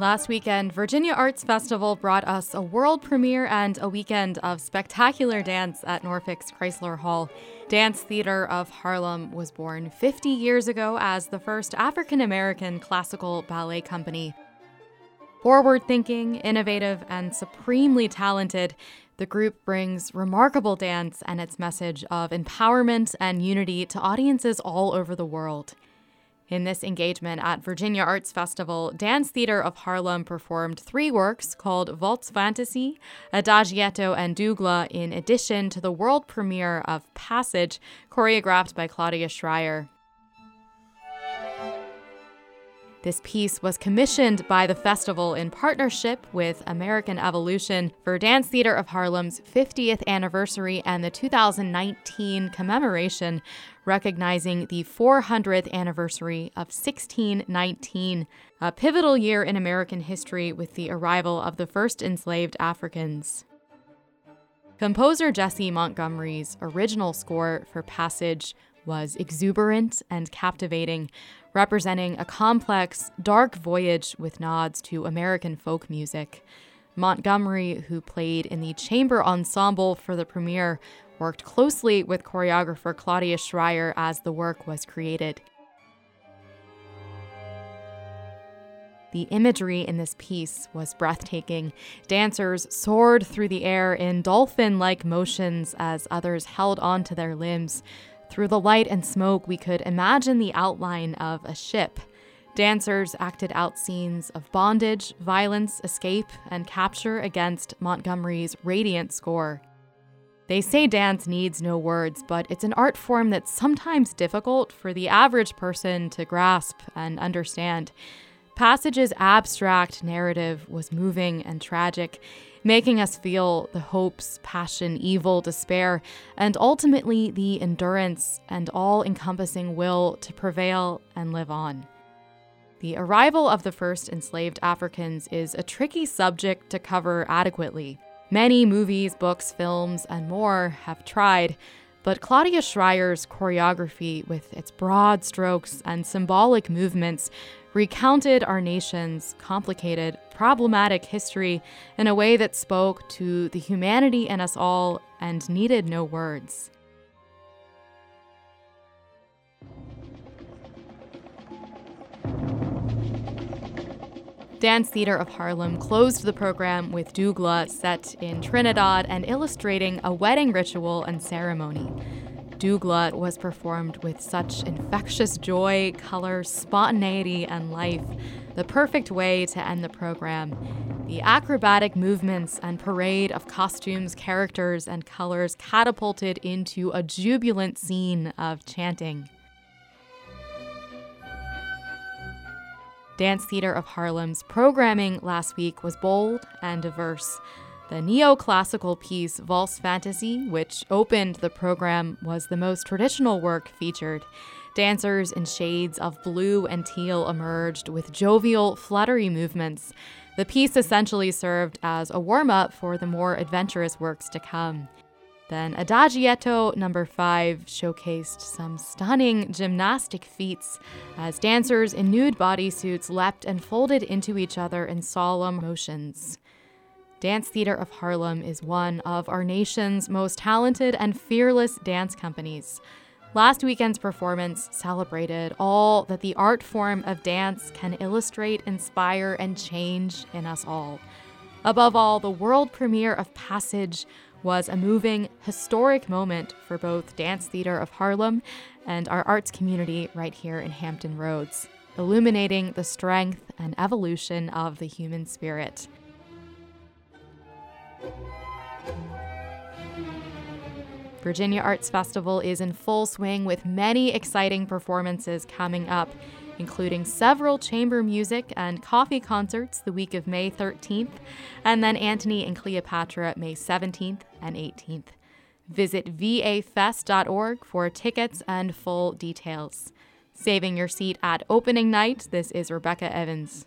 Last weekend, Virginia Arts Festival brought us a world premiere and a weekend of spectacular dance at Norfolk's Chrysler Hall. Dance Theater of Harlem was born 50 years ago as the first African American classical ballet company. Forward thinking, innovative, and supremely talented, the group brings remarkable dance and its message of empowerment and unity to audiences all over the world. In this engagement at Virginia Arts Festival, Dance Theater of Harlem performed three works called Waltz Fantasy, Adagietto, and Dougla, in addition to the world premiere of Passage, choreographed by Claudia Schreier. This piece was commissioned by the festival in partnership with American Evolution for Dance Theater of Harlem's 50th anniversary and the 2019 commemoration, recognizing the 400th anniversary of 1619, a pivotal year in American history with the arrival of the first enslaved Africans. Composer Jessie Montgomery's original score for Passage was exuberant and captivating, representing a complex, dark voyage with nods to American folk music. Montgomery, who played in the chamber ensemble for the premiere, worked closely with choreographer Claudia Schreier as the work was created. The imagery in this piece was breathtaking. Dancers soared through the air in dolphin like motions as others held onto their limbs. Through the light and smoke, we could imagine the outline of a ship. Dancers acted out scenes of bondage, violence, escape, and capture against Montgomery's radiant score. They say dance needs no words, but it's an art form that's sometimes difficult for the average person to grasp and understand. Passage's abstract narrative was moving and tragic, making us feel the hopes, passion, evil, despair, and ultimately the endurance and all encompassing will to prevail and live on. The arrival of the first enslaved Africans is a tricky subject to cover adequately. Many movies, books, films, and more have tried, but Claudia Schreier's choreography, with its broad strokes and symbolic movements, recounted our nation's complicated, problematic history in a way that spoke to the humanity in us all and needed no words. Dance Theater of Harlem closed the program with Dougla set in Trinidad and illustrating a wedding ritual and ceremony. Dougla was performed with such infectious joy, color, spontaneity, and life, the perfect way to end the program. The acrobatic movements and parade of costumes, characters, and colors catapulted into a jubilant scene of chanting. Dance Theater of Harlem's programming last week was bold and diverse. The neoclassical piece Valse Fantaisie, which opened the program, was the most traditional work featured. Dancers in shades of blue and teal emerged with jovial, fluttery movements. The piece essentially served as a warm up for the more adventurous works to come. Then Adagietto number five showcased some stunning gymnastic feats as dancers in nude bodysuits leapt and folded into each other in solemn motions. Dance Theater of Harlem is one of our nation's most talented and fearless dance companies. Last weekend's performance celebrated all that the art form of dance can illustrate, inspire, and change in us all. Above all, the world premiere of Passage was a moving, historic moment for both Dance Theater of Harlem and our arts community right here in Hampton Roads, illuminating the strength and evolution of the human spirit. Virginia Arts Festival is in full swing with many exciting performances coming up, including several chamber music and coffee concerts the week of May 13th, and then Antony and Cleopatra May 17th and 18th. Visit vafest.org for tickets and full details. Saving your seat at opening night, this is Rebecca Evans.